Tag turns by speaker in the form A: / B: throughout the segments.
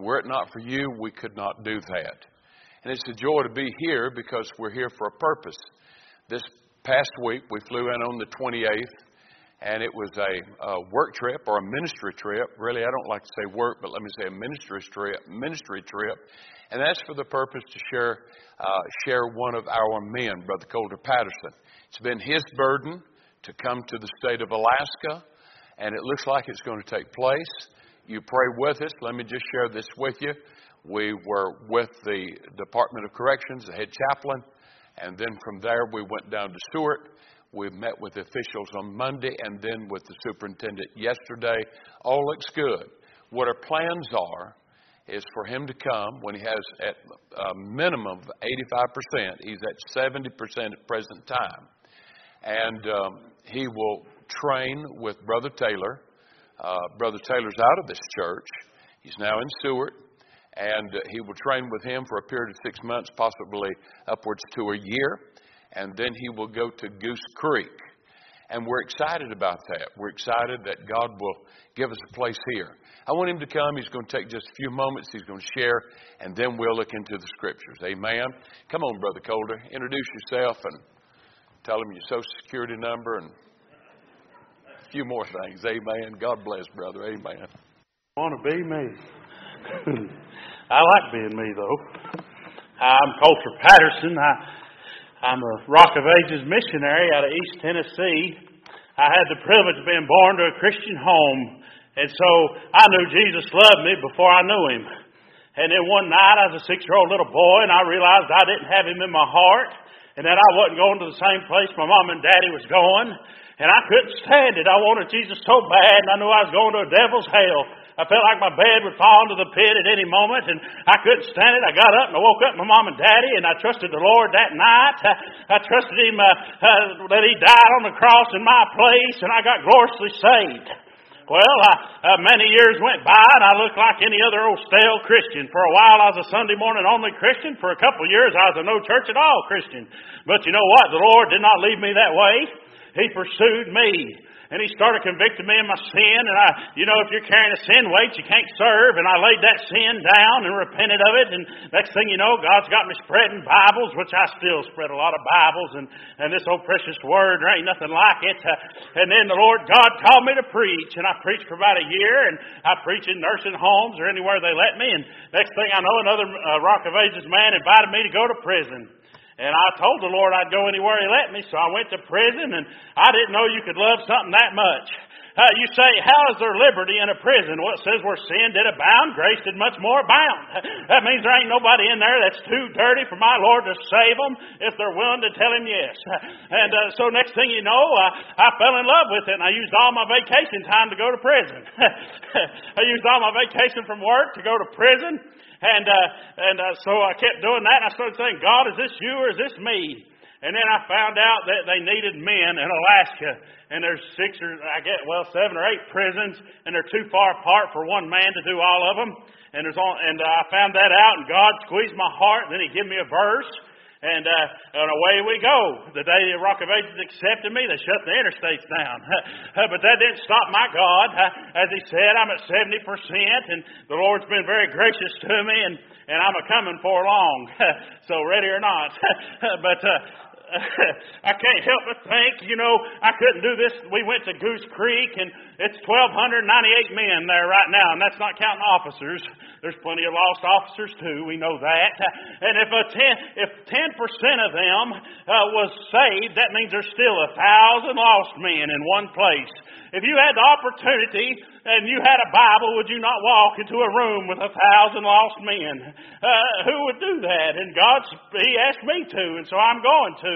A: Were it not for you, we could not do that. And it's a joy to be here because we're here for a purpose. This past week, we flew in on the 28th, and it was a, a work trip or a ministry trip. Really, I don't like to say work, but let me say a ministry trip. Ministry trip, and that's for the purpose to share uh, share one of our men, Brother Colter Patterson. It's been his burden to come to the state of Alaska, and it looks like it's going to take place. You pray with us. Let me just share this with you. We were with the Department of Corrections, the head chaplain, and then from there we went down to Seward. We met with officials on Monday and then with the superintendent yesterday. All looks good. What our plans are is for him to come when he has at a minimum of 85%. He's at 70% at present time. And um, he will train with Brother Taylor. Uh, Brother Taylor's out of this church. He's now in Seward, And uh, he will train with him for a period of six months, possibly upwards to a year. And then he will go to Goose Creek. And we're excited about that. We're excited that God will give us a place here. I want him to come. He's going to take just a few moments. He's going to share, and then we'll look into the scriptures. Amen. Come on, Brother Colter. Introduce yourself and tell him your social security number and few more things. Amen. God bless, brother. Amen.
B: Want to be me. I like being me, though. I'm Colter Patterson. I, I'm a Rock of Ages missionary out of East Tennessee. I had the privilege of being born to a Christian home, and so I knew Jesus loved me before I knew Him. And then one night, I was a six-year-old little boy, and I realized I didn't have Him in my heart, and that I wasn't going to the same place my mom and daddy was going. And I couldn't stand it. I wanted Jesus so bad, and I knew I was going to a devil's hell. I felt like my bed would fall into the pit at any moment, and I couldn't stand it. I got up and I woke up my mom and daddy, and I trusted the Lord that night. I, I trusted Him uh, uh, that He died on the cross in my place, and I got gloriously saved. Well, uh, many years went by, and I looked like any other old stale Christian. For a while, I was a Sunday morning only Christian. For a couple of years, I was a no church at all Christian. But you know what? The Lord did not leave me that way. He pursued me and he started convicting me of my sin. And I, you know, if you're carrying a sin weight, you can't serve. And I laid that sin down and repented of it. And next thing you know, God's got me spreading Bibles, which I still spread a lot of Bibles. And, and this old precious word, there ain't nothing like it. Uh, and then the Lord God called me to preach. And I preached for about a year. And I preached in nursing homes or anywhere they let me. And next thing I know, another uh, Rock of Ages man invited me to go to prison. And I told the Lord I'd go anywhere He let me, so I went to prison, and I didn't know you could love something that much. Uh, you say, how is there liberty in a prison? Well, it says where sin did abound, grace did much more abound. That means there ain't nobody in there that's too dirty for my Lord to save them if they're willing to tell Him yes. And uh, so next thing you know, uh, I fell in love with it, and I used all my vacation time to go to prison. I used all my vacation from work to go to prison. And, uh, and uh, so I kept doing that, and I started saying, God, is this you or is this me? And then I found out that they needed men in Alaska. And there's six or, I get, well, seven or eight prisons, and they're too far apart for one man to do all of them. And there's all, and I found that out, and God squeezed my heart, and then He gave me a verse. And, uh, and away we go. The day the Rock of Ages accepted me, they shut the interstates down. but that didn't stop my God. As He said, I'm at 70%, and the Lord's been very gracious to me, and, and I'm a coming for long. so ready or not. but, uh, I can't help but think, you know, I couldn't do this. We went to Goose Creek, and it's 1,298 men there right now, and that's not counting officers. There's plenty of lost officers too. We know that. And if a ten, if 10% of them uh, was saved, that means there's still a thousand lost men in one place. If you had the opportunity and you had a Bible, would you not walk into a room with a thousand lost men? Uh, who would do that? And God, He asked me to, and so I'm going to.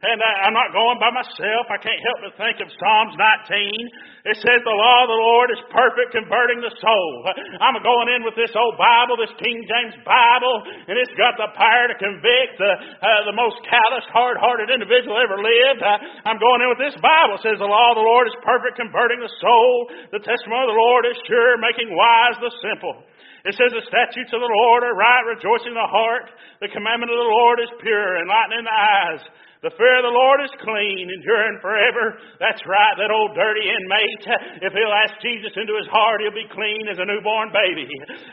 B: And I, I'm not going by myself. I can't help but think of Psalms 19. It says, The law of the Lord is perfect, converting the soul. I'm going in with this old Bible, this King James Bible, and it's got the power to convict the, uh, the most callous, hard hearted individual ever lived. Uh, I'm going in with this Bible. It says, The law of the Lord is perfect, converting the soul. The testimony of the Lord is sure, making wise the simple. It says the statutes of the Lord are right, rejoicing the heart. The commandment of the Lord is pure, enlightening the eyes. The fear of the Lord is clean, enduring forever. That's right, that old dirty inmate. If he'll ask Jesus into his heart, he'll be clean as a newborn baby.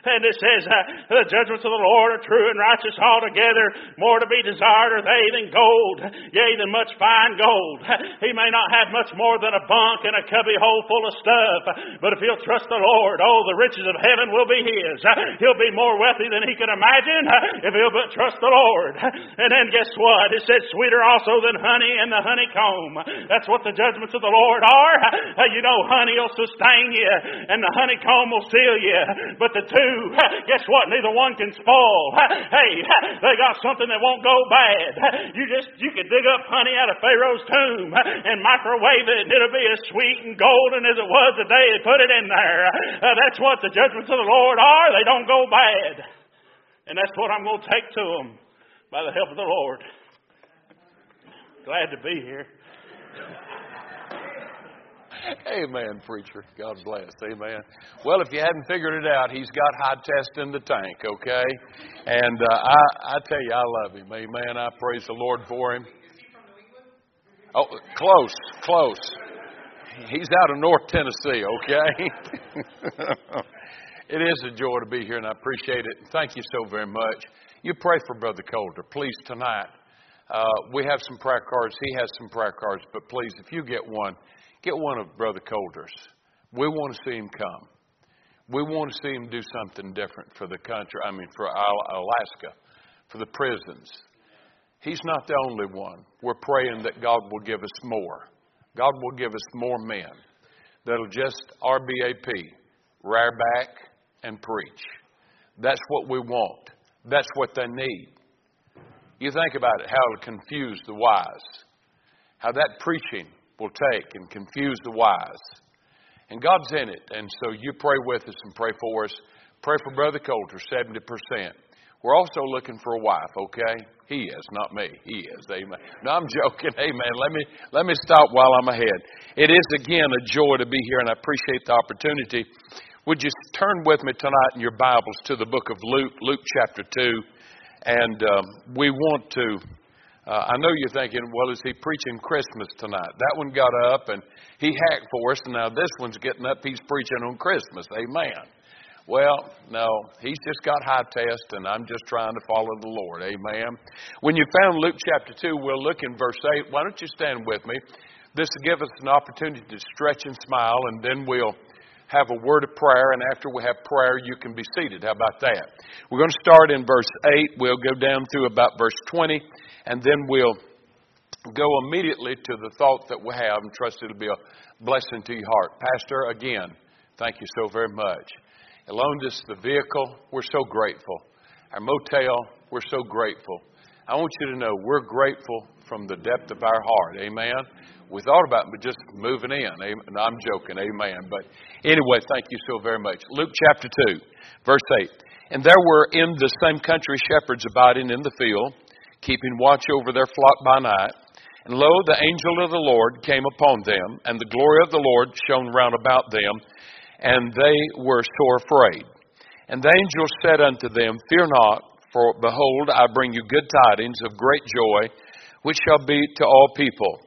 B: And it says, uh, the judgments of the Lord are true and righteous altogether. More to be desired are they than gold, yea, than much fine gold. He may not have much more than a bunk and a cubby hole full of stuff, but if he'll trust the Lord, oh, the riches of heaven will be his. He'll be more wealthy than he can imagine if he'll but trust the Lord. And then guess what? It says, sweeter also than honey and the honeycomb. That's what the judgments of the Lord are. You know, honey will sustain you and the honeycomb will seal you. But the two, guess what? Neither one can spoil. Hey, they got something that won't go bad. You just, you can dig up honey out of Pharaoh's tomb and microwave it and it'll be as sweet and golden as it was the day they put it in there. Uh, that's what the judgments of the Lord are. They don't go bad. And that's what I'm going to take to them by the help of the Lord. Glad to be here.
A: Amen, preacher. God bless. Amen. Well, if you hadn't figured it out, he's got high test in the tank, okay? And uh, I, I tell you, I love him. Amen. I praise the Lord for him. Oh, close, close. He's out of North Tennessee, okay? it is a joy to be here, and I appreciate it. Thank you so very much. You pray for Brother Coulter, please, tonight. Uh, we have some prayer cards. He has some prayer cards, but please, if you get one, get one of Brother Coulter's. We want to see him come. We want to see him do something different for the country, I mean, for Alaska, for the prisons. He's not the only one. We're praying that God will give us more. God will give us more men that'll just RBAP, rear back, and preach. That's what we want. That's what they need. You think about it, how it'll confuse the wise. How that preaching will take and confuse the wise. And God's in it. And so you pray with us and pray for us. Pray for Brother Coulter, 70%. We're also looking for a wife, okay? He is, not me. He is. Amen. No, I'm joking. Amen. Let me let me stop while I'm ahead. It is again a joy to be here, and I appreciate the opportunity. Would you turn with me tonight in your Bibles to the book of Luke, Luke chapter two, and um, we want to. Uh, I know you're thinking, well, is he preaching Christmas tonight? That one got up and he hacked for us, and now this one's getting up. He's preaching on Christmas. Amen. Well, no, he's just got high test, and I'm just trying to follow the Lord. Amen. When you found Luke chapter 2, we'll look in verse 8. Why don't you stand with me? This will give us an opportunity to stretch and smile, and then we'll have a word of prayer, and after we have prayer, you can be seated. How about that? We're going to start in verse 8. We'll go down through about verse 20, and then we'll go immediately to the thought that we have, and trust it'll be a blessing to your heart. Pastor, again, thank you so very much. He loaned us the vehicle. We're so grateful. Our motel, we're so grateful. I want you to know we're grateful from the depth of our heart. Amen. We thought about but just moving in. Amen. I'm joking. Amen. But anyway, thank you so very much. Luke chapter 2, verse 8. And there were in the same country shepherds abiding in the field, keeping watch over their flock by night. And lo, the angel of the Lord came upon them, and the glory of the Lord shone round about them, and they were sore afraid. And the angel said unto them, Fear not, for behold, I bring you good tidings of great joy, which shall be to all people.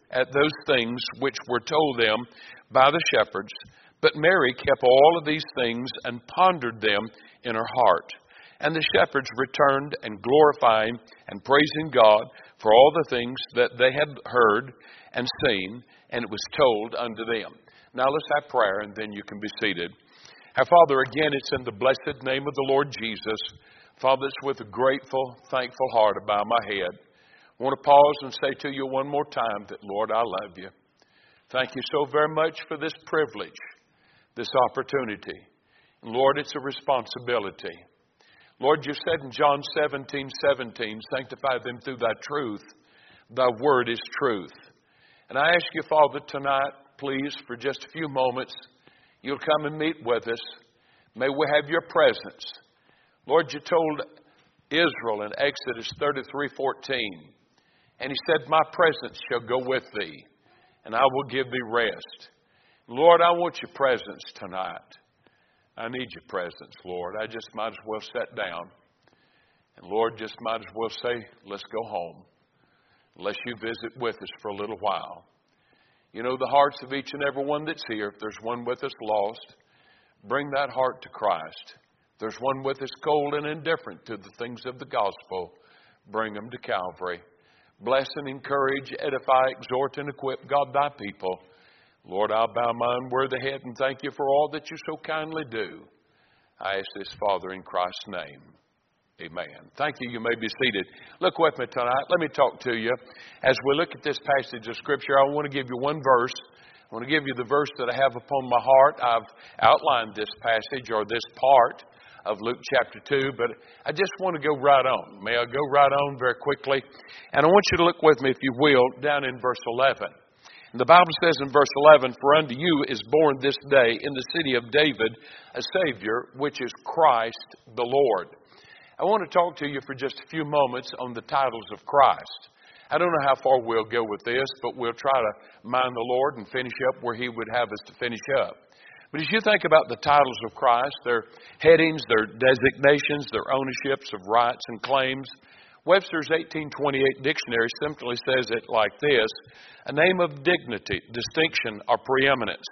A: at those things which were told them by the shepherds. But Mary kept all of these things and pondered them in her heart. And the shepherds returned and glorifying and praising God for all the things that they had heard and seen, and it was told unto them. Now let's have prayer, and then you can be seated. Our Father, again, it's in the blessed name of the Lord Jesus. Father, it's with a grateful, thankful heart bow my head. I want to pause and say to you one more time that, Lord, I love you. Thank you so very much for this privilege, this opportunity. Lord, it's a responsibility. Lord, you said in John 17, 17, sanctify them through thy truth. Thy word is truth. And I ask you, Father, tonight, please, for just a few moments, you'll come and meet with us. May we have your presence. Lord, you told Israel in Exodus 33, 14, and he said, My presence shall go with thee, and I will give thee rest. Lord, I want your presence tonight. I need your presence, Lord. I just might as well sit down. And Lord, just might as well say, let's go home. Unless you visit with us for a little while. You know the hearts of each and every one that's here. If there's one with us lost, bring that heart to Christ. If there's one with us cold and indifferent to the things of the gospel, bring them to Calvary. Bless and encourage, edify, exhort, and equip God thy people Lord, I'll bow my unworthy head and thank you for all that you so kindly do. I ask this, Father, in Christ's name. Amen. Thank you. You may be seated. Look with me tonight. Let me talk to you. As we look at this passage of Scripture, I want to give you one verse. I want to give you the verse that I have upon my heart. I've outlined this passage or this part of Luke chapter 2, but I just want to go right on. May I go right on very quickly? And I want you to look with me, if you will, down in verse 11. The Bible says in verse 11, For unto you is born this day in the city of David a Savior, which is Christ the Lord. I want to talk to you for just a few moments on the titles of Christ. I don't know how far we'll go with this, but we'll try to mind the Lord and finish up where He would have us to finish up. But as you think about the titles of Christ, their headings, their designations, their ownerships of rights and claims, Webster's 1828 dictionary simply says it like this a name of dignity, distinction, or preeminence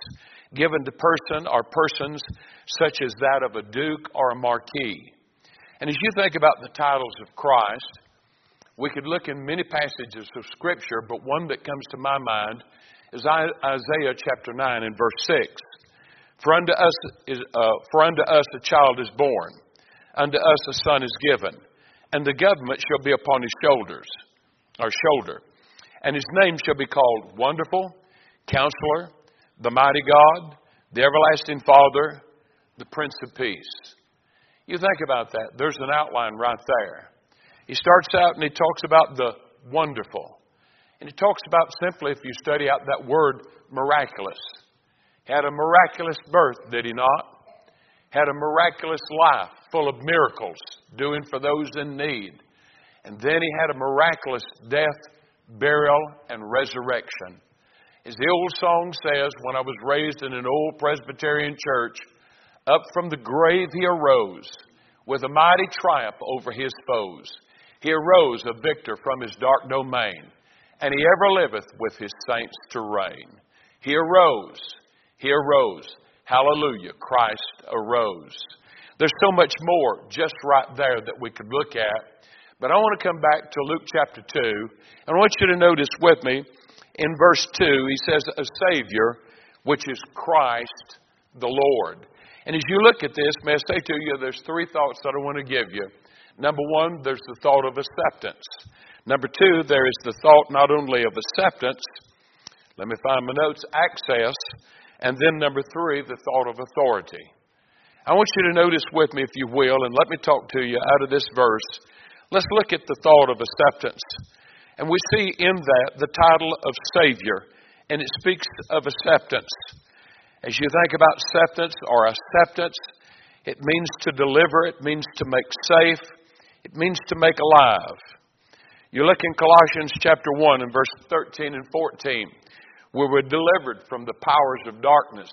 A: given to person or persons such as that of a duke or a marquis. And as you think about the titles of Christ, we could look in many passages of Scripture, but one that comes to my mind is Isaiah chapter 9 and verse 6. For unto us, is, uh, for unto us a child is born, unto us a son is given and the government shall be upon his shoulders, or shoulder. And his name shall be called Wonderful, Counselor, the Mighty God, the Everlasting Father, the Prince of Peace. You think about that. There's an outline right there. He starts out and he talks about the wonderful. And he talks about simply, if you study out that word, miraculous. Had a miraculous birth, did he not? had a miraculous life full of miracles, doing for those in need. And then he had a miraculous death, burial, and resurrection. As the old song says, when I was raised in an old Presbyterian church, up from the grave he arose with a mighty triumph over his foes. He arose a victor from his dark domain, and he ever liveth with his saints to reign. He arose, he arose. Hallelujah. Christ arose. There's so much more just right there that we could look at. But I want to come back to Luke chapter 2. And I want you to notice with me in verse 2, he says, A Savior, which is Christ the Lord. And as you look at this, may I say to you, there's three thoughts that I want to give you. Number one, there's the thought of acceptance. Number two, there is the thought not only of acceptance, let me find my notes, access, and then number three, the thought of authority. I want you to notice with me, if you will, and let me talk to you out of this verse. Let's look at the thought of acceptance. And we see in that the title of Savior, and it speaks of acceptance. As you think about acceptance or acceptance, it means to deliver, it means to make safe, it means to make alive. You look in Colossians chapter 1 and verse 13 and 14 we were delivered from the powers of darkness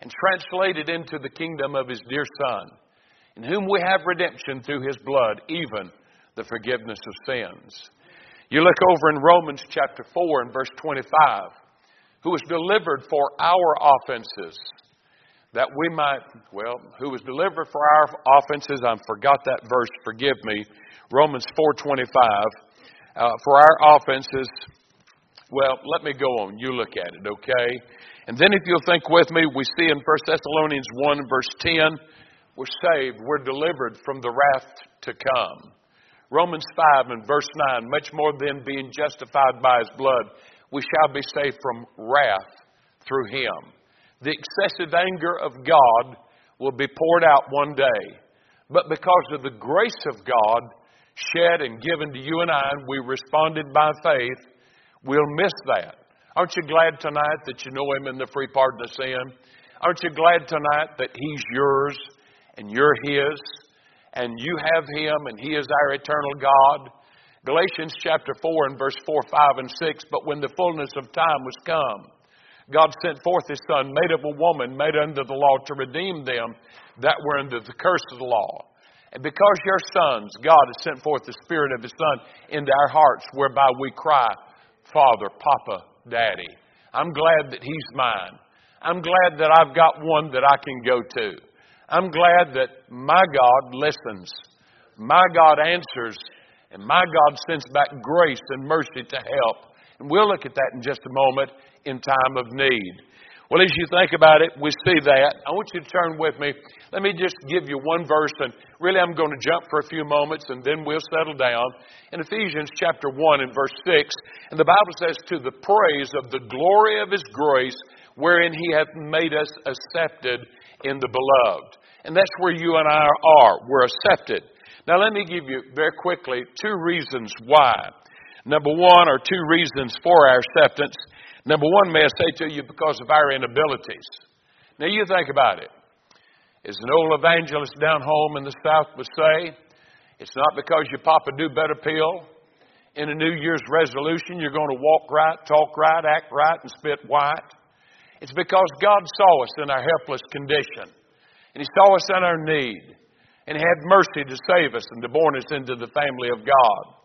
A: and translated into the kingdom of His dear Son, in whom we have redemption through His blood, even the forgiveness of sins. You look over in Romans chapter 4 and verse 25, who was delivered for our offenses, that we might, well, who was delivered for our offenses, I forgot that verse, forgive me. Romans 4.25, uh, for our offenses, well, let me go on. You look at it, okay? And then if you'll think with me, we see in 1 Thessalonians 1 verse 10, we're saved, we're delivered from the wrath to come. Romans 5 and verse 9, much more than being justified by his blood, we shall be saved from wrath through him. The excessive anger of God will be poured out one day. But because of the grace of God shed and given to you and I, we responded by faith, we'll miss that. Aren't you glad tonight that you know Him in the free pardon of sin? Aren't you glad tonight that He's yours and you're His and you have Him and He is our eternal God? Galatians chapter 4 and verse 4, 5, and 6. But when the fullness of time was come, God sent forth His Son, made of a woman, made under the law, to redeem them that were under the curse of the law. And because your sons, God has sent forth the Spirit of His Son into our hearts, whereby we cry, Father, Papa, Daddy. I'm glad that He's mine. I'm glad that I've got one that I can go to. I'm glad that my God listens. My God answers. And my God sends back grace and mercy to help. And we'll look at that in just a moment in time of need. Well, as you think about it, we see that. I want you to turn with me. Let me just give you one verse, and really I'm going to jump for a few moments, and then we'll settle down. In Ephesians chapter 1 and verse 6, and the Bible says, To the praise of the glory of His grace, wherein He hath made us accepted in the beloved. And that's where you and I are. We're accepted. Now, let me give you very quickly two reasons why. Number one, or two reasons for our acceptance. Number one, may I say to you, because of our inabilities. Now you think about it. As an old evangelist down home in the South would say, it's not because you pop a do better pill in a New Year's resolution you're going to walk right, talk right, act right, and spit white. It's because God saw us in our helpless condition. And He saw us in our need. And He had mercy to save us and to born us into the family of God.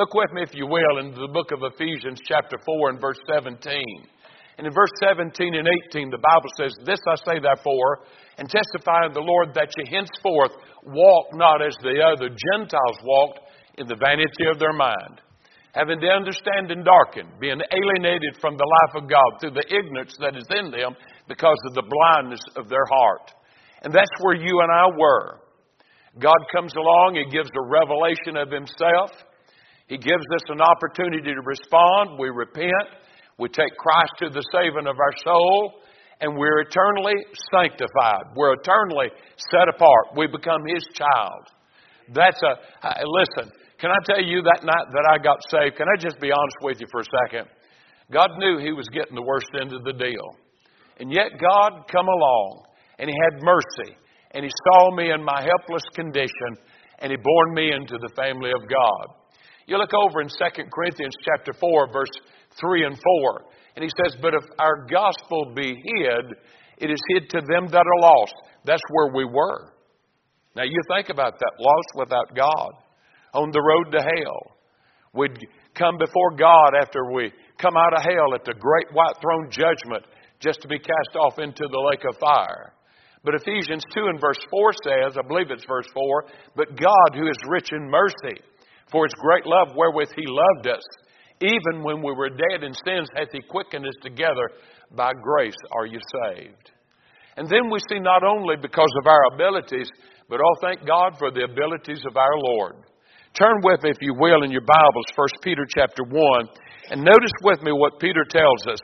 A: Look with me, if you will, into the book of Ephesians, chapter 4, and verse 17. And in verse 17 and 18, the Bible says, This I say, therefore, and testify in the Lord that ye henceforth walk not as the other Gentiles walked in the vanity of their mind, having the understanding darkened, being alienated from the life of God through the ignorance that is in them because of the blindness of their heart. And that's where you and I were. God comes along, He gives a revelation of Himself. He gives us an opportunity to respond. We repent. We take Christ to the saving of our soul. And we're eternally sanctified. We're eternally set apart. We become His child. That's a, listen, can I tell you that night that I got saved? Can I just be honest with you for a second? God knew He was getting the worst end of the deal. And yet God come along and He had mercy. And He saw me in my helpless condition and He born me into the family of God. You look over in 2 Corinthians chapter 4, verse 3 and 4, and he says, But if our gospel be hid, it is hid to them that are lost. That's where we were. Now you think about that lost without God, on the road to hell. We'd come before God after we come out of hell at the great white throne judgment just to be cast off into the lake of fire. But Ephesians 2 and verse 4 says, I believe it's verse 4, but God who is rich in mercy for his great love wherewith he loved us, even when we were dead in sins, hath he quickened us together. By grace are you saved. And then we see not only because of our abilities, but oh, thank God for the abilities of our Lord. Turn with me, if you will, in your Bibles, 1 Peter chapter 1, and notice with me what Peter tells us.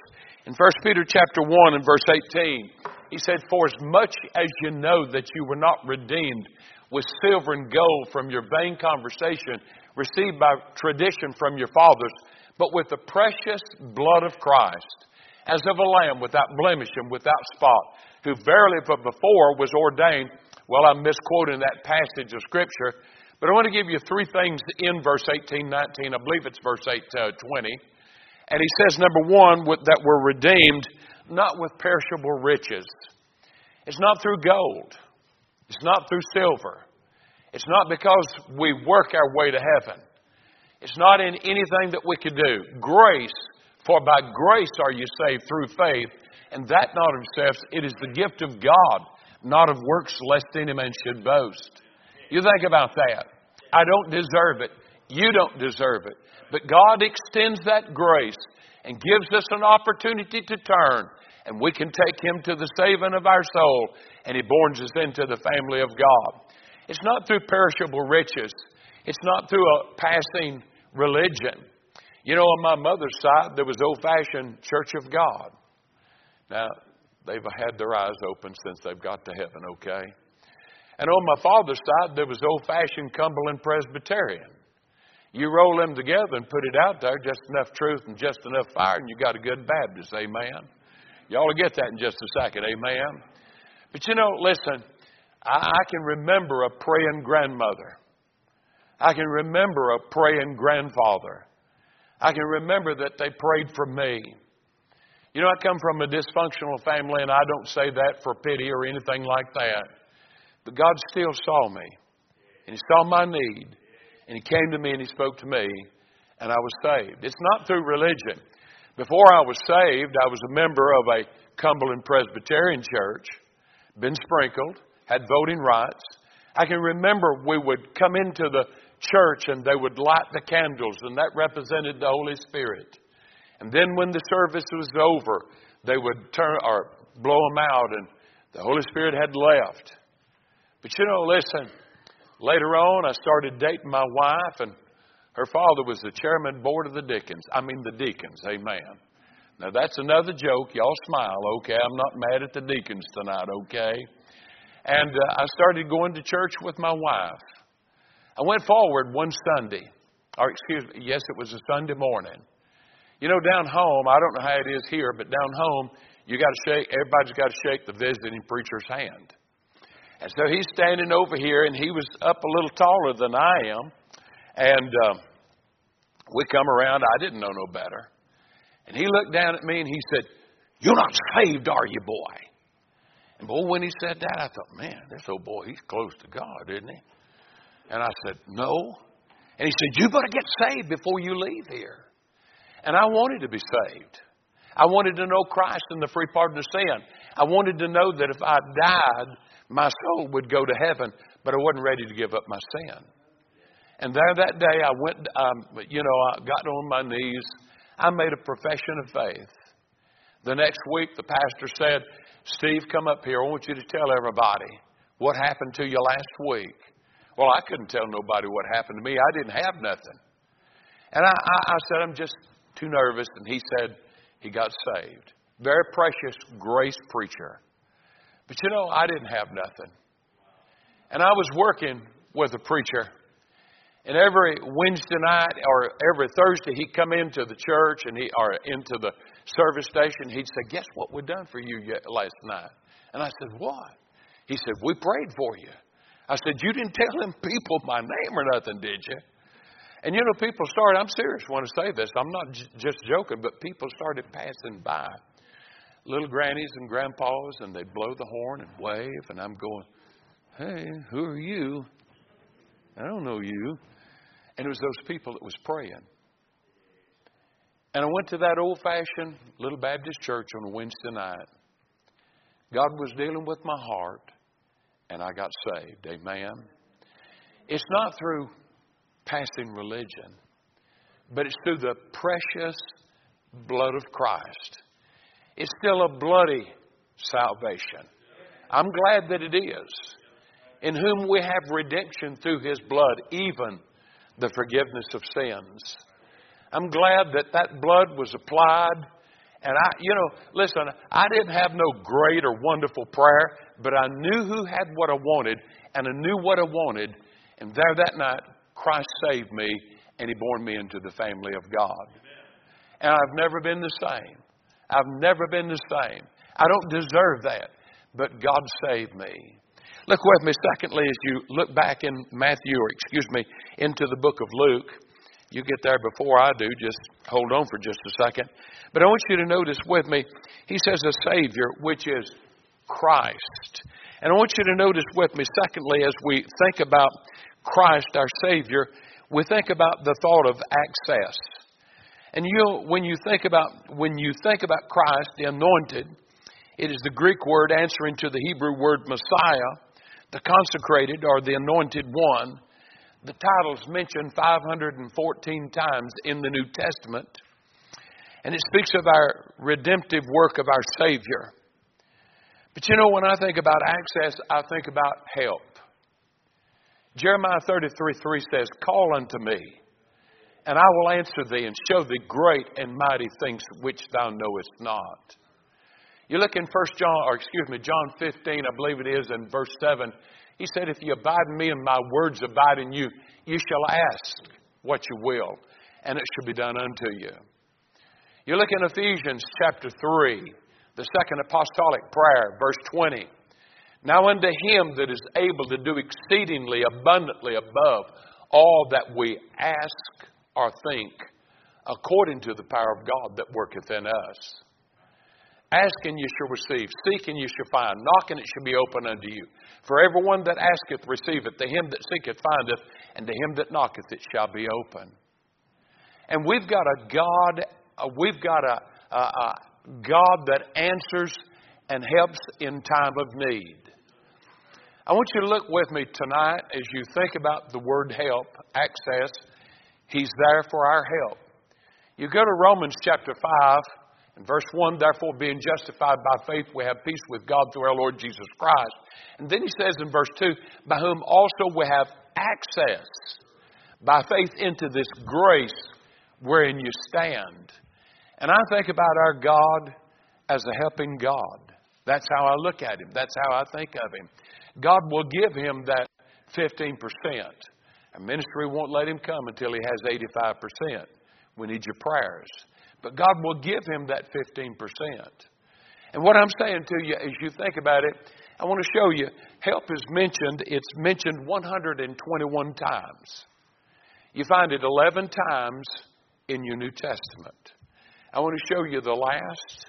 A: In 1 Peter chapter 1 and verse 18, he said, For as much as you know that you were not redeemed with silver and gold from your vain conversation received by tradition from your fathers, but with the precious blood of Christ, as of a lamb without blemish and without spot, who verily but before was ordained. Well, I'm misquoting that passage of Scripture, but I want to give you three things in verse 18, 19. I believe it's verse 8, uh, 20. And he says, number one, that we're redeemed not with perishable riches. It's not through gold. It's not through silver. It's not because we work our way to heaven. It's not in anything that we can do. Grace, for by grace are you saved through faith, and that not of yourselves, it is the gift of God, not of works, lest any man should boast. You think about that. I don't deserve it. You don't deserve it. But God extends that grace and gives us an opportunity to turn, and we can take Him to the saving of our soul, and He borns us into the family of God. It's not through perishable riches, it's not through a passing religion. You know, on my mother's side, there was old fashioned Church of God. Now, they've had their eyes open since they've got to heaven, okay? And on my father's side, there was old fashioned Cumberland Presbyterian. You roll them together and put it out there, just enough truth and just enough fire, and you got a good Baptist, amen. Y'all will get that in just a second, amen. But you know, listen, I, can remember a praying grandmother. I can remember a praying grandfather. I can remember that they prayed for me. You know, I come from a dysfunctional family, and I don't say that for pity or anything like that. But God still saw me, and He saw my need, and He came to me and He spoke to me, and I was saved. It's not through religion. Before I was saved, I was a member of a Cumberland Presbyterian church, been sprinkled, had voting rights. I can remember we would come into the church and they would light the candles, and that represented the Holy Spirit. And then when the service was over, they would turn or blow them out, and the Holy Spirit had left. But you know, listen, later on, I started dating my wife, and her father was the chairman board of the deacons. I mean, the deacons. Amen. Now, that's another joke. Y'all smile, okay? I'm not mad at the deacons tonight, okay? And uh, I started going to church with my wife. I went forward one Sunday, or excuse me, yes, it was a Sunday morning. You know, down home, I don't know how it is here, but down home, you got to shake. Everybody's got to shake the visiting preacher's hand. And so he's standing over here, and he was up a little taller than I am. And uh, we come around. I didn't know no better. And he looked down at me and he said, "You're not saved, are you, boy?" And boy, when he said that, I thought, "Man, this old boy, he's close to God, isn't he?" And I said, No. And he said, You better get saved before you leave here. And I wanted to be saved. I wanted to know Christ and the free pardon of sin. I wanted to know that if I died, my soul would go to heaven, but I wasn't ready to give up my sin. And there that day, I went, um, you know, I got on my knees. I made a profession of faith. The next week, the pastor said, Steve, come up here. I want you to tell everybody what happened to you last week. Well, I couldn't tell nobody what happened to me. I didn't have nothing. And I, I, I said, I'm just too nervous. And he said he got saved. Very precious grace preacher. But you know, I didn't have nothing. And I was working with a preacher. And every Wednesday night or every Thursday, he'd come into the church and he or into the service station. He'd say, "Guess what we done for you last night?" And I said, "What?" He said, "We prayed for you." I said, You didn't tell them people my name or nothing, did you? And you know, people started, I'm serious when I say this, I'm not j- just joking, but people started passing by. Little grannies and grandpas, and they'd blow the horn and wave, and I'm going, Hey, who are you? I don't know you. And it was those people that was praying. And I went to that old fashioned little Baptist church on a Wednesday night. God was dealing with my heart and I got saved. Amen. It's not through passing religion, but it's through the precious blood of Christ. It's still a bloody salvation. I'm glad that it is. In whom we have redemption through his blood, even the forgiveness of sins. I'm glad that that blood was applied. And I, you know, listen, I didn't have no great or wonderful prayer, but I knew who had what I wanted, and I knew what I wanted. And there that night, Christ saved me, and He born me into the family of God. And I've never been the same. I've never been the same. I don't deserve that, but God saved me. Look with me, secondly, as you look back in Matthew, or excuse me, into the book of Luke. You get there before I do, just hold on for just a second. But I want you to notice with me, he says a Savior, which is Christ. And I want you to notice with me, secondly, as we think about Christ, our Savior, we think about the thought of access. And you when you think about when you think about Christ, the anointed, it is the Greek word answering to the Hebrew word Messiah, the consecrated or the anointed one, The title's mentioned 514 times in the New Testament, and it speaks of our redemptive work of our Savior. But you know, when I think about access, I think about help. Jeremiah 33 3 says, Call unto me, and I will answer thee and show thee great and mighty things which thou knowest not. You look in First John, or excuse me, John 15, I believe it is, in verse 7. He said, If you abide in me and my words abide in you, you shall ask what you will, and it shall be done unto you. You look in Ephesians chapter 3, the second apostolic prayer, verse 20. Now unto him that is able to do exceedingly abundantly above all that we ask or think, according to the power of God that worketh in us. Ask and you shall receive. Seek and you shall find. Knock and it shall be open unto you. For everyone that asketh receiveth. To him that seeketh findeth. And to him that knocketh it shall be open. And we've got a God, uh, we've got a, a, a God that answers and helps in time of need. I want you to look with me tonight as you think about the word help, access. He's there for our help. You go to Romans chapter 5 and verse 1 Therefore, being justified by faith, we have peace with God through our Lord Jesus Christ. And then he says in verse 2 By whom also we have access by faith into this grace wherein you stand. And I think about our God as a helping God. That's how I look at him. That's how I think of him. God will give him that 15%. A ministry won't let him come until he has 85%. We need your prayers. But God will give him that 15%. And what I'm saying to you as you think about it, I want to show you help is mentioned. It's mentioned 121 times. You find it 11 times in your New Testament. I want to show you the last,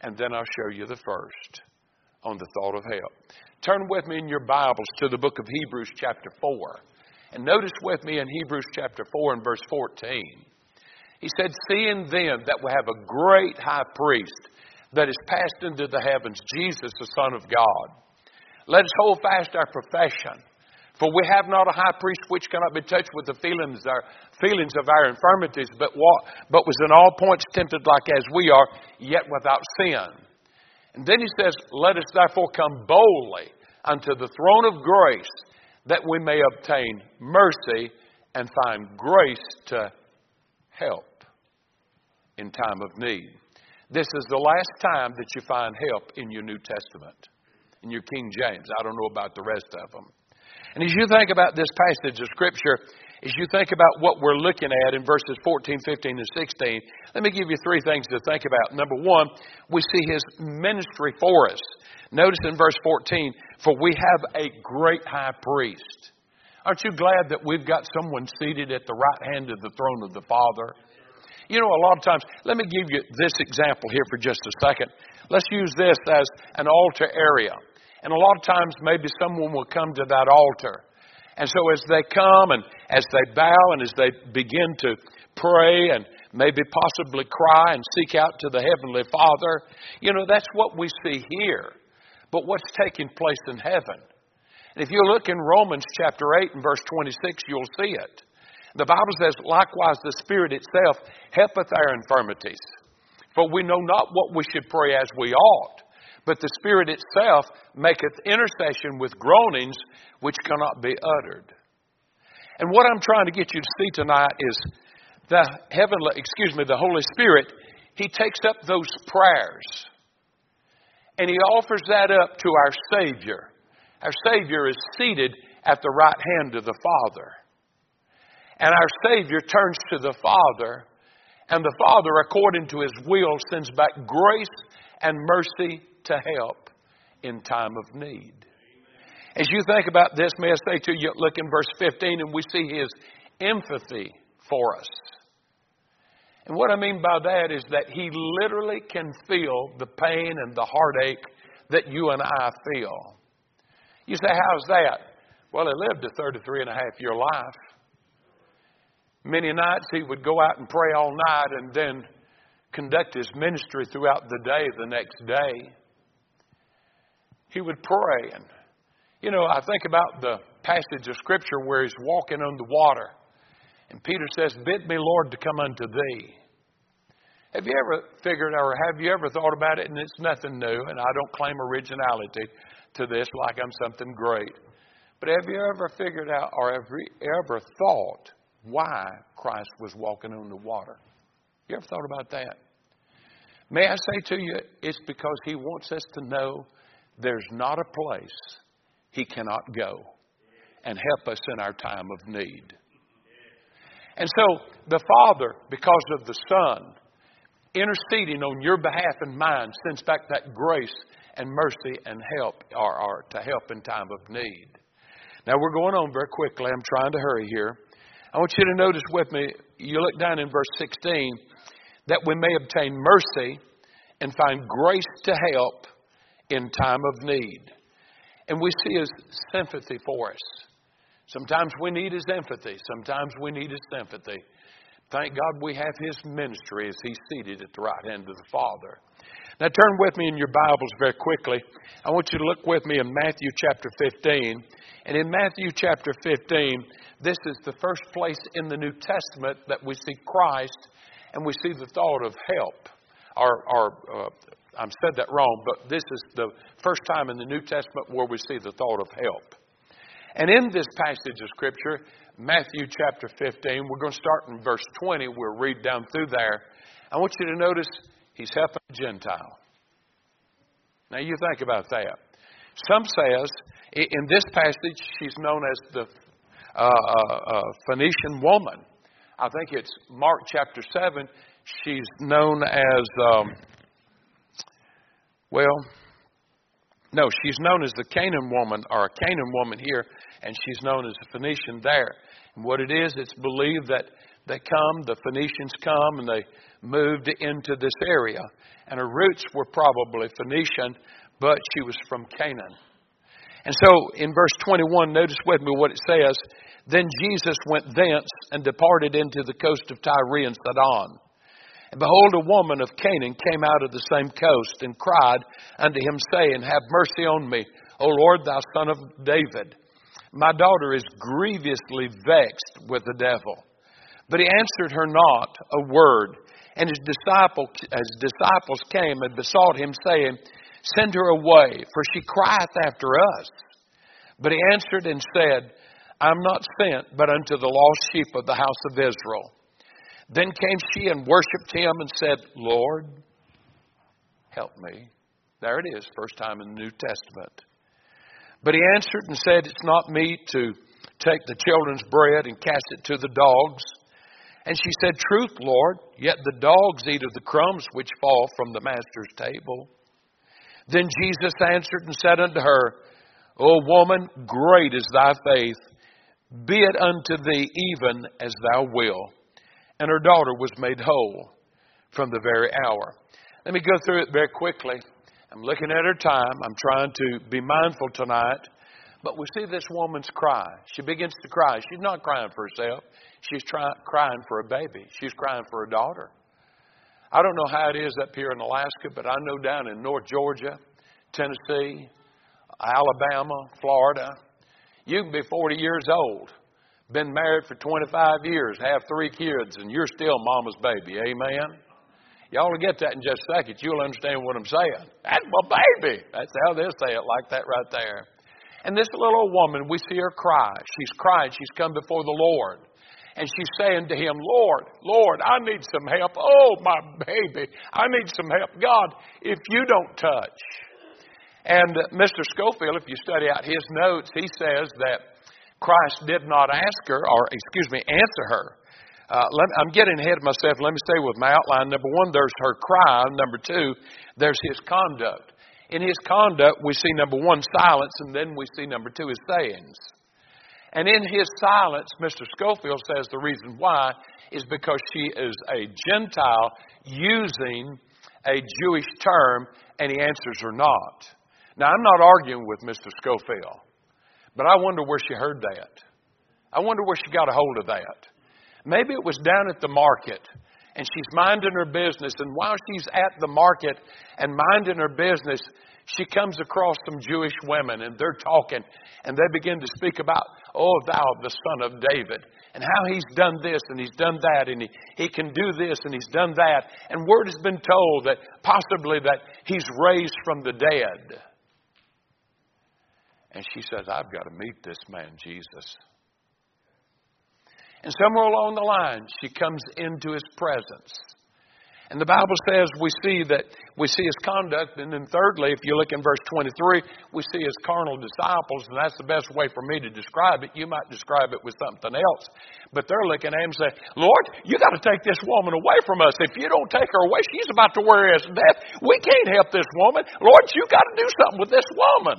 A: and then I'll show you the first on the thought of help. Turn with me in your Bibles to the book of Hebrews, chapter 4. And notice with me in Hebrews, chapter 4, and verse 14. He said, Seeing then that we have a great high priest that is passed into the heavens, Jesus, the Son of God, let us hold fast our profession. For we have not a high priest which cannot be touched with the feelings, our, feelings of our infirmities, but, what, but was in all points tempted like as we are, yet without sin. And then he says, Let us therefore come boldly unto the throne of grace, that we may obtain mercy and find grace to help in time of need. This is the last time that you find help in your New Testament, in your King James. I don't know about the rest of them. And as you think about this passage of Scripture, as you think about what we're looking at in verses 14, 15, and 16, let me give you three things to think about. Number one, we see his ministry for us. Notice in verse 14, for we have a great high priest. Aren't you glad that we've got someone seated at the right hand of the throne of the Father? You know, a lot of times, let me give you this example here for just a second. Let's use this as an altar area. And a lot of times, maybe someone will come to that altar. And so, as they come and as they bow and as they begin to pray and maybe possibly cry and seek out to the Heavenly Father, you know, that's what we see here. But what's taking place in heaven? And if you look in Romans chapter 8 and verse 26, you'll see it. The Bible says, likewise, the Spirit itself helpeth our infirmities. For we know not what we should pray as we ought, but the Spirit itself maketh intercession with groanings which cannot be uttered. And what I'm trying to get you to see tonight is the heavenly, excuse me, the Holy Spirit, He takes up those prayers and He offers that up to our Savior. Our Savior is seated at the right hand of the Father. And our Savior turns to the Father, and the Father, according to His will, sends back grace and mercy to help in time of need. As you think about this, may I say to you, look in verse 15, and we see His empathy for us. And what I mean by that is that He literally can feel the pain and the heartache that you and I feel. You say, How's that? Well, He lived a 33 and a half year life. Many nights he would go out and pray all night and then conduct his ministry throughout the day the next day. He would pray. And, you know, I think about the passage of Scripture where he's walking on the water. And Peter says, Bid me, Lord, to come unto thee. Have you ever figured out or have you ever thought about it? And it's nothing new, and I don't claim originality to this like I'm something great. But have you ever figured out or have you ever thought why Christ was walking on the water? You ever thought about that? May I say to you, it's because He wants us to know there's not a place He cannot go and help us in our time of need. And so the Father, because of the Son, interceding on your behalf and mine, sends back that grace and mercy and help, or to help in time of need. Now we're going on very quickly. I'm trying to hurry here. I want you to notice with me, you look down in verse 16, that we may obtain mercy and find grace to help in time of need. And we see his sympathy for us. Sometimes we need his empathy, sometimes we need his sympathy. Thank God we have his ministry as he's seated at the right hand of the Father. Now turn with me in your Bibles very quickly. I want you to look with me in Matthew chapter 15. And in Matthew chapter 15, this is the first place in the New Testament that we see Christ and we see the thought of help. Or, uh, I said that wrong, but this is the first time in the New Testament where we see the thought of help. And in this passage of Scripture, Matthew chapter 15. We're going to start in verse 20. We'll read down through there. I want you to notice he's helping a Gentile. Now you think about that. Some says in this passage she's known as the uh, uh, uh, Phoenician woman. I think it's Mark chapter 7. She's known as, um, well, no, she's known as the Canaan woman, or a Canaan woman here, and she's known as the Phoenician there. What it is, it's believed that they come, the Phoenicians come, and they moved into this area. And her roots were probably Phoenician, but she was from Canaan. And so in verse 21, notice with me what it says. Then Jesus went thence and departed into the coast of Tyre and Sidon. And behold, a woman of Canaan came out of the same coast and cried unto him, saying, Have mercy on me, O Lord, thou son of David. My daughter is grievously vexed with the devil. But he answered her not a word. And his, disciple, his disciples came and besought him, saying, Send her away, for she crieth after us. But he answered and said, I am not sent but unto the lost sheep of the house of Israel. Then came she and worshipped him and said, Lord, help me. There it is, first time in the New Testament. But he answered and said, It's not meet to take the children's bread and cast it to the dogs. And she said, Truth, Lord, yet the dogs eat of the crumbs which fall from the master's table. Then Jesus answered and said unto her, O woman, great is thy faith. Be it unto thee even as thou wilt. And her daughter was made whole from the very hour. Let me go through it very quickly. I'm looking at her time. I'm trying to be mindful tonight. But we see this woman's cry. She begins to cry. She's not crying for herself. She's try, crying for a baby. She's crying for a daughter. I don't know how it is up here in Alaska, but I know down in North Georgia, Tennessee, Alabama, Florida, you can be 40 years old, been married for 25 years, have three kids, and you're still mama's baby. Amen? Y'all will get that in just a second. You'll understand what I'm saying. That's my baby. That's how they'll say it, like that right there. And this little old woman, we see her cry. She's crying. She's come before the Lord. And she's saying to him, Lord, Lord, I need some help. Oh, my baby, I need some help. God, if you don't touch. And uh, Mr. Scofield, if you study out his notes, he says that Christ did not ask her, or excuse me, answer her uh, let, I'm getting ahead of myself. Let me stay with my outline. Number one, there's her cry. Number two, there's his conduct. In his conduct, we see number one, silence, and then we see number two, his sayings. And in his silence, Mr. Scofield says the reason why is because she is a Gentile using a Jewish term, and he answers her not. Now, I'm not arguing with Mr. Scofield, but I wonder where she heard that. I wonder where she got a hold of that. Maybe it was down at the market and she's minding her business. And while she's at the market and minding her business, she comes across some Jewish women and they're talking and they begin to speak about, oh, thou, the son of David, and how he's done this and he's done that and he, he can do this and he's done that. And word has been told that possibly that he's raised from the dead. And she says, I've got to meet this man, Jesus. And somewhere along the line, she comes into his presence. And the Bible says we see that we see his conduct, and then thirdly, if you look in verse 23, we see his carnal disciples, and that's the best way for me to describe it. You might describe it with something else. But they're looking at him and say, Lord, you got to take this woman away from us. If you don't take her away, she's about to wear us to death. We can't help this woman. Lord, you got to do something with this woman.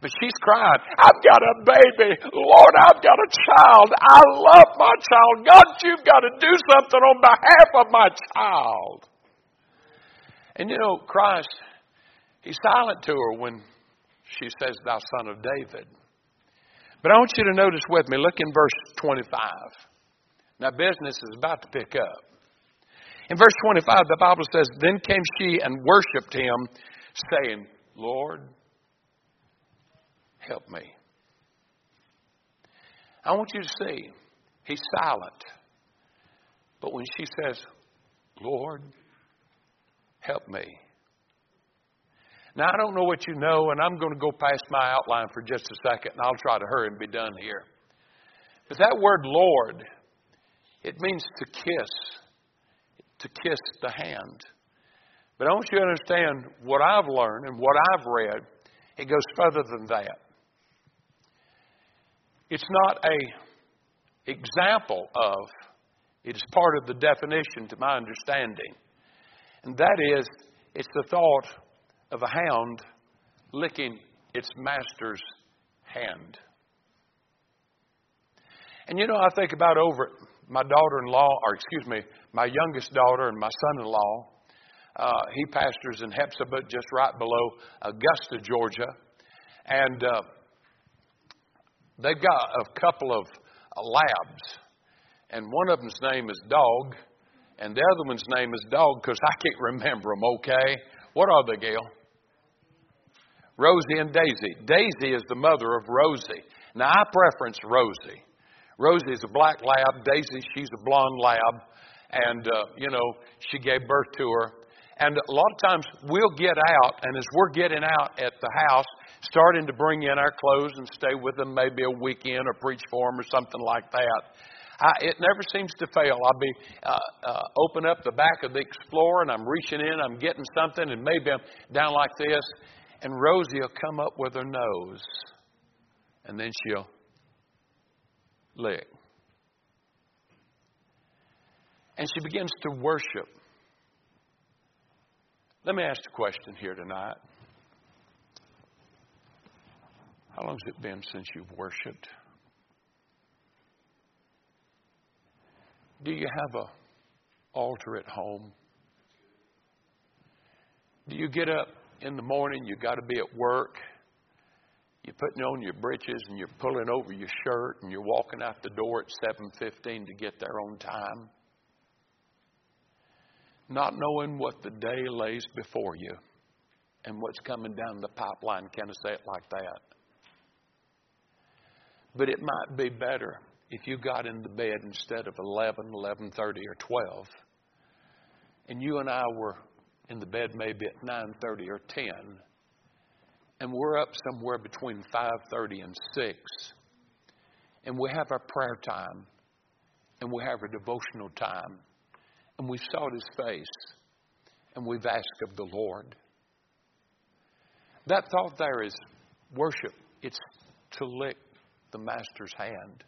A: But she's crying, I've got a baby. Lord, I've got a child. I love my child. God, you've got to do something on behalf of my child. And you know, Christ, He's silent to her when she says, Thou son of David. But I want you to notice with me, look in verse 25. Now, business is about to pick up. In verse 25, the Bible says, Then came she and worshiped him, saying, Lord, help me. I want you to see, he's silent. But when she says, Lord, help me. Now, I don't know what you know, and I'm going to go past my outline for just a second, and I'll try to hurry and be done here. But that word Lord, it means to kiss, to kiss the hand. But I want you to understand what I've learned and what I've read, it goes further than that. It's not a example of, it is part of the definition to my understanding. And that is, it's the thought of a hound licking its master's hand. And you know, I think about over my daughter in law, or excuse me, my youngest daughter and my son in law. Uh, he pastors in Hephzibah, just right below Augusta, Georgia. And uh, they've got a couple of uh, labs, and one of them's name is Dog, and the other one's name is Dog because I can't remember them, okay? What are they, Gail? Rosie and Daisy. Daisy is the mother of Rosie. Now, I preference Rosie. Rosie is a black lab. Daisy, she's a blonde lab. And, uh, you know, she gave birth to her. And a lot of times we'll get out, and as we're getting out at the house, starting to bring in our clothes and stay with them maybe a weekend or preach for them or something like that. I, it never seems to fail. I'll be uh, uh, open up the back of the Explorer and I'm reaching in, I'm getting something, and maybe I'm down like this, and Rosie will come up with her nose, and then she'll lick. And she begins to worship. Let me ask a question here tonight. How long has it been since you've worshiped? Do you have a altar at home? Do you get up in the morning, you got to be at work, you're putting on your breeches and you're pulling over your shirt and you're walking out the door at 7:15 to get there on time, not knowing what the day lays before you and what's coming down the pipeline. Can I say it like that? But it might be better if you got into bed instead of 11, 11:30 or 12 and you and I were in the bed maybe at 9:30 or 10 and we're up somewhere between 5:30 and 6 and we have our prayer time and we have our devotional time and we've sought his face and we've asked of the Lord. That thought there is worship. It's to lick the master's hand.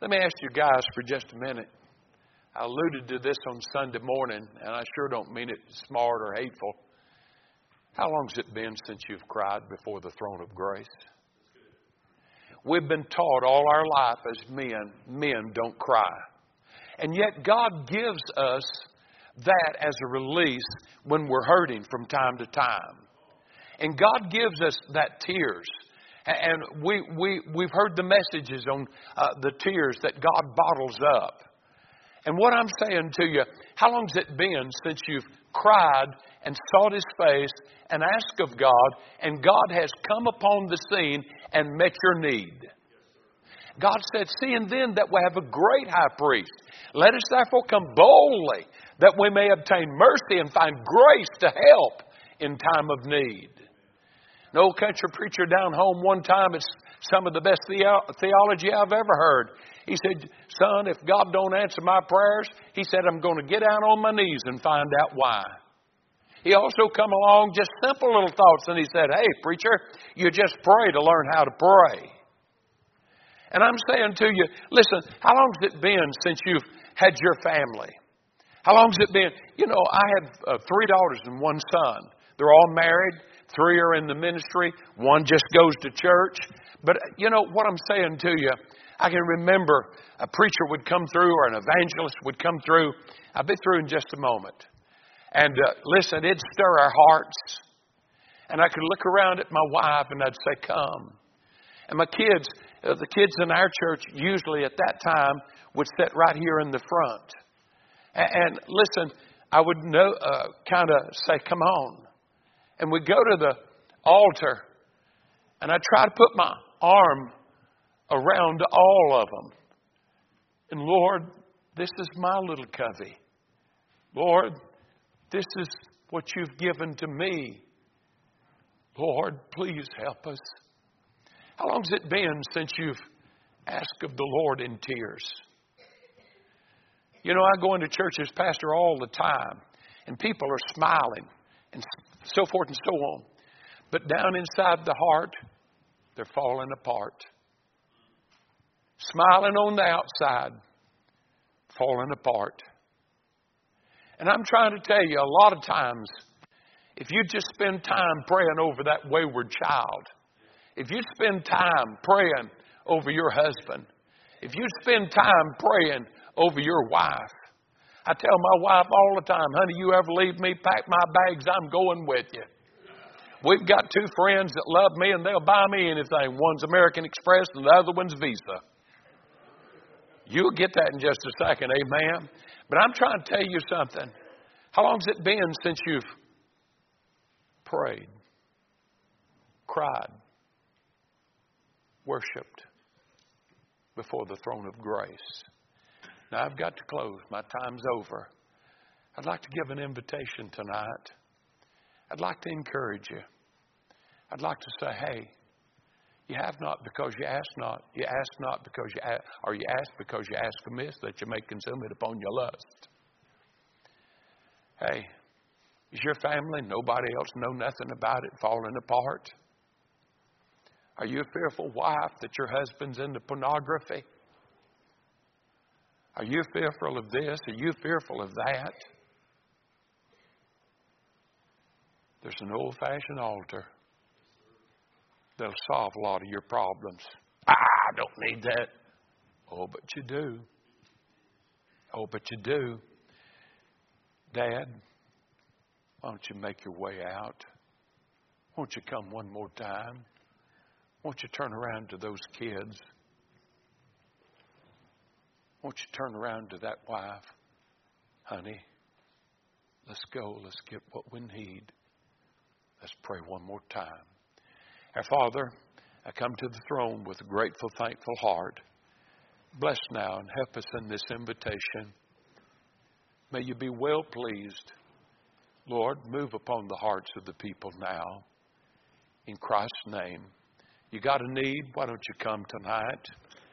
A: Let me ask you guys for just a minute. I alluded to this on Sunday morning, and I sure don't mean it smart or hateful. How long's it been since you've cried before the throne of grace? We've been taught all our life as men, men don't cry. And yet God gives us that as a release when we're hurting from time to time. And God gives us that tears. And we, we, we've heard the messages on uh, the tears that God bottles up. And what I'm saying to you, how long's it been since you've cried and sought his face and asked of God, and God has come upon the scene and met your need. God said, Seeing then that we have a great high priest, let us therefore come boldly that we may obtain mercy and find grace to help in time of need. An old country preacher down home one time, it's some of the best theology I've ever heard. He said, Son, if God don't answer my prayers, he said, I'm going to get down on my knees and find out why. He also come along just simple little thoughts and he said, Hey, preacher, you just pray to learn how to pray. And I'm saying to you, listen, how long's it been since you've had your family? How long's it been? You know, I have uh, three daughters and one son. They're all married. Three are in the ministry. One just goes to church. But you know what I'm saying to you? I can remember a preacher would come through or an evangelist would come through. I'll be through in just a moment. And uh, listen, it'd stir our hearts. And I could look around at my wife and I'd say, Come. And my kids, uh, the kids in our church, usually at that time, would sit right here in the front. And, and listen, I would know, uh, kind of say, Come on. And we'd go to the altar, and I'd try to put my arm around all of them. And Lord, this is my little covey. Lord, this is what you've given to me. Lord, please help us. How long's it been since you've asked of the Lord in tears? You know, I go into churches, pastor all the time, and people are smiling and so forth and so on. But down inside the heart, they're falling apart. Smiling on the outside, falling apart. And I'm trying to tell you, a lot of times, if you just spend time praying over that wayward child, if you spend time praying over your husband, if you spend time praying over your wife, I tell my wife all the time, honey, you ever leave me, pack my bags, I'm going with you. We've got two friends that love me and they'll buy me anything. One's American Express and the other one's Visa. You'll get that in just a second, amen. But I'm trying to tell you something. How long's it been since you've prayed, cried, worshiped before the throne of grace? Now, I've got to close. My time's over. I'd like to give an invitation tonight. I'd like to encourage you. I'd like to say, hey, you have not because you ask not. You ask not because you ask, or you ask because you ask amiss that you may consume it upon your lust. Hey, is your family, nobody else know nothing about it, falling apart? Are you a fearful wife that your husband's into pornography? Are you fearful of this? Are you fearful of that? There's an old fashioned altar that'll solve a lot of your problems. Ah, I don't need that. Oh, but you do. Oh, but you do. Dad, why don't you make your way out? Won't you come one more time? Won't you turn around to those kids? Won't you turn around to that wife? Honey, let's go. Let's get what we need. Let's pray one more time. Our Father, I come to the throne with a grateful, thankful heart. Bless now and help us in this invitation. May you be well pleased. Lord, move upon the hearts of the people now. In Christ's name. You got a need? Why don't you come tonight?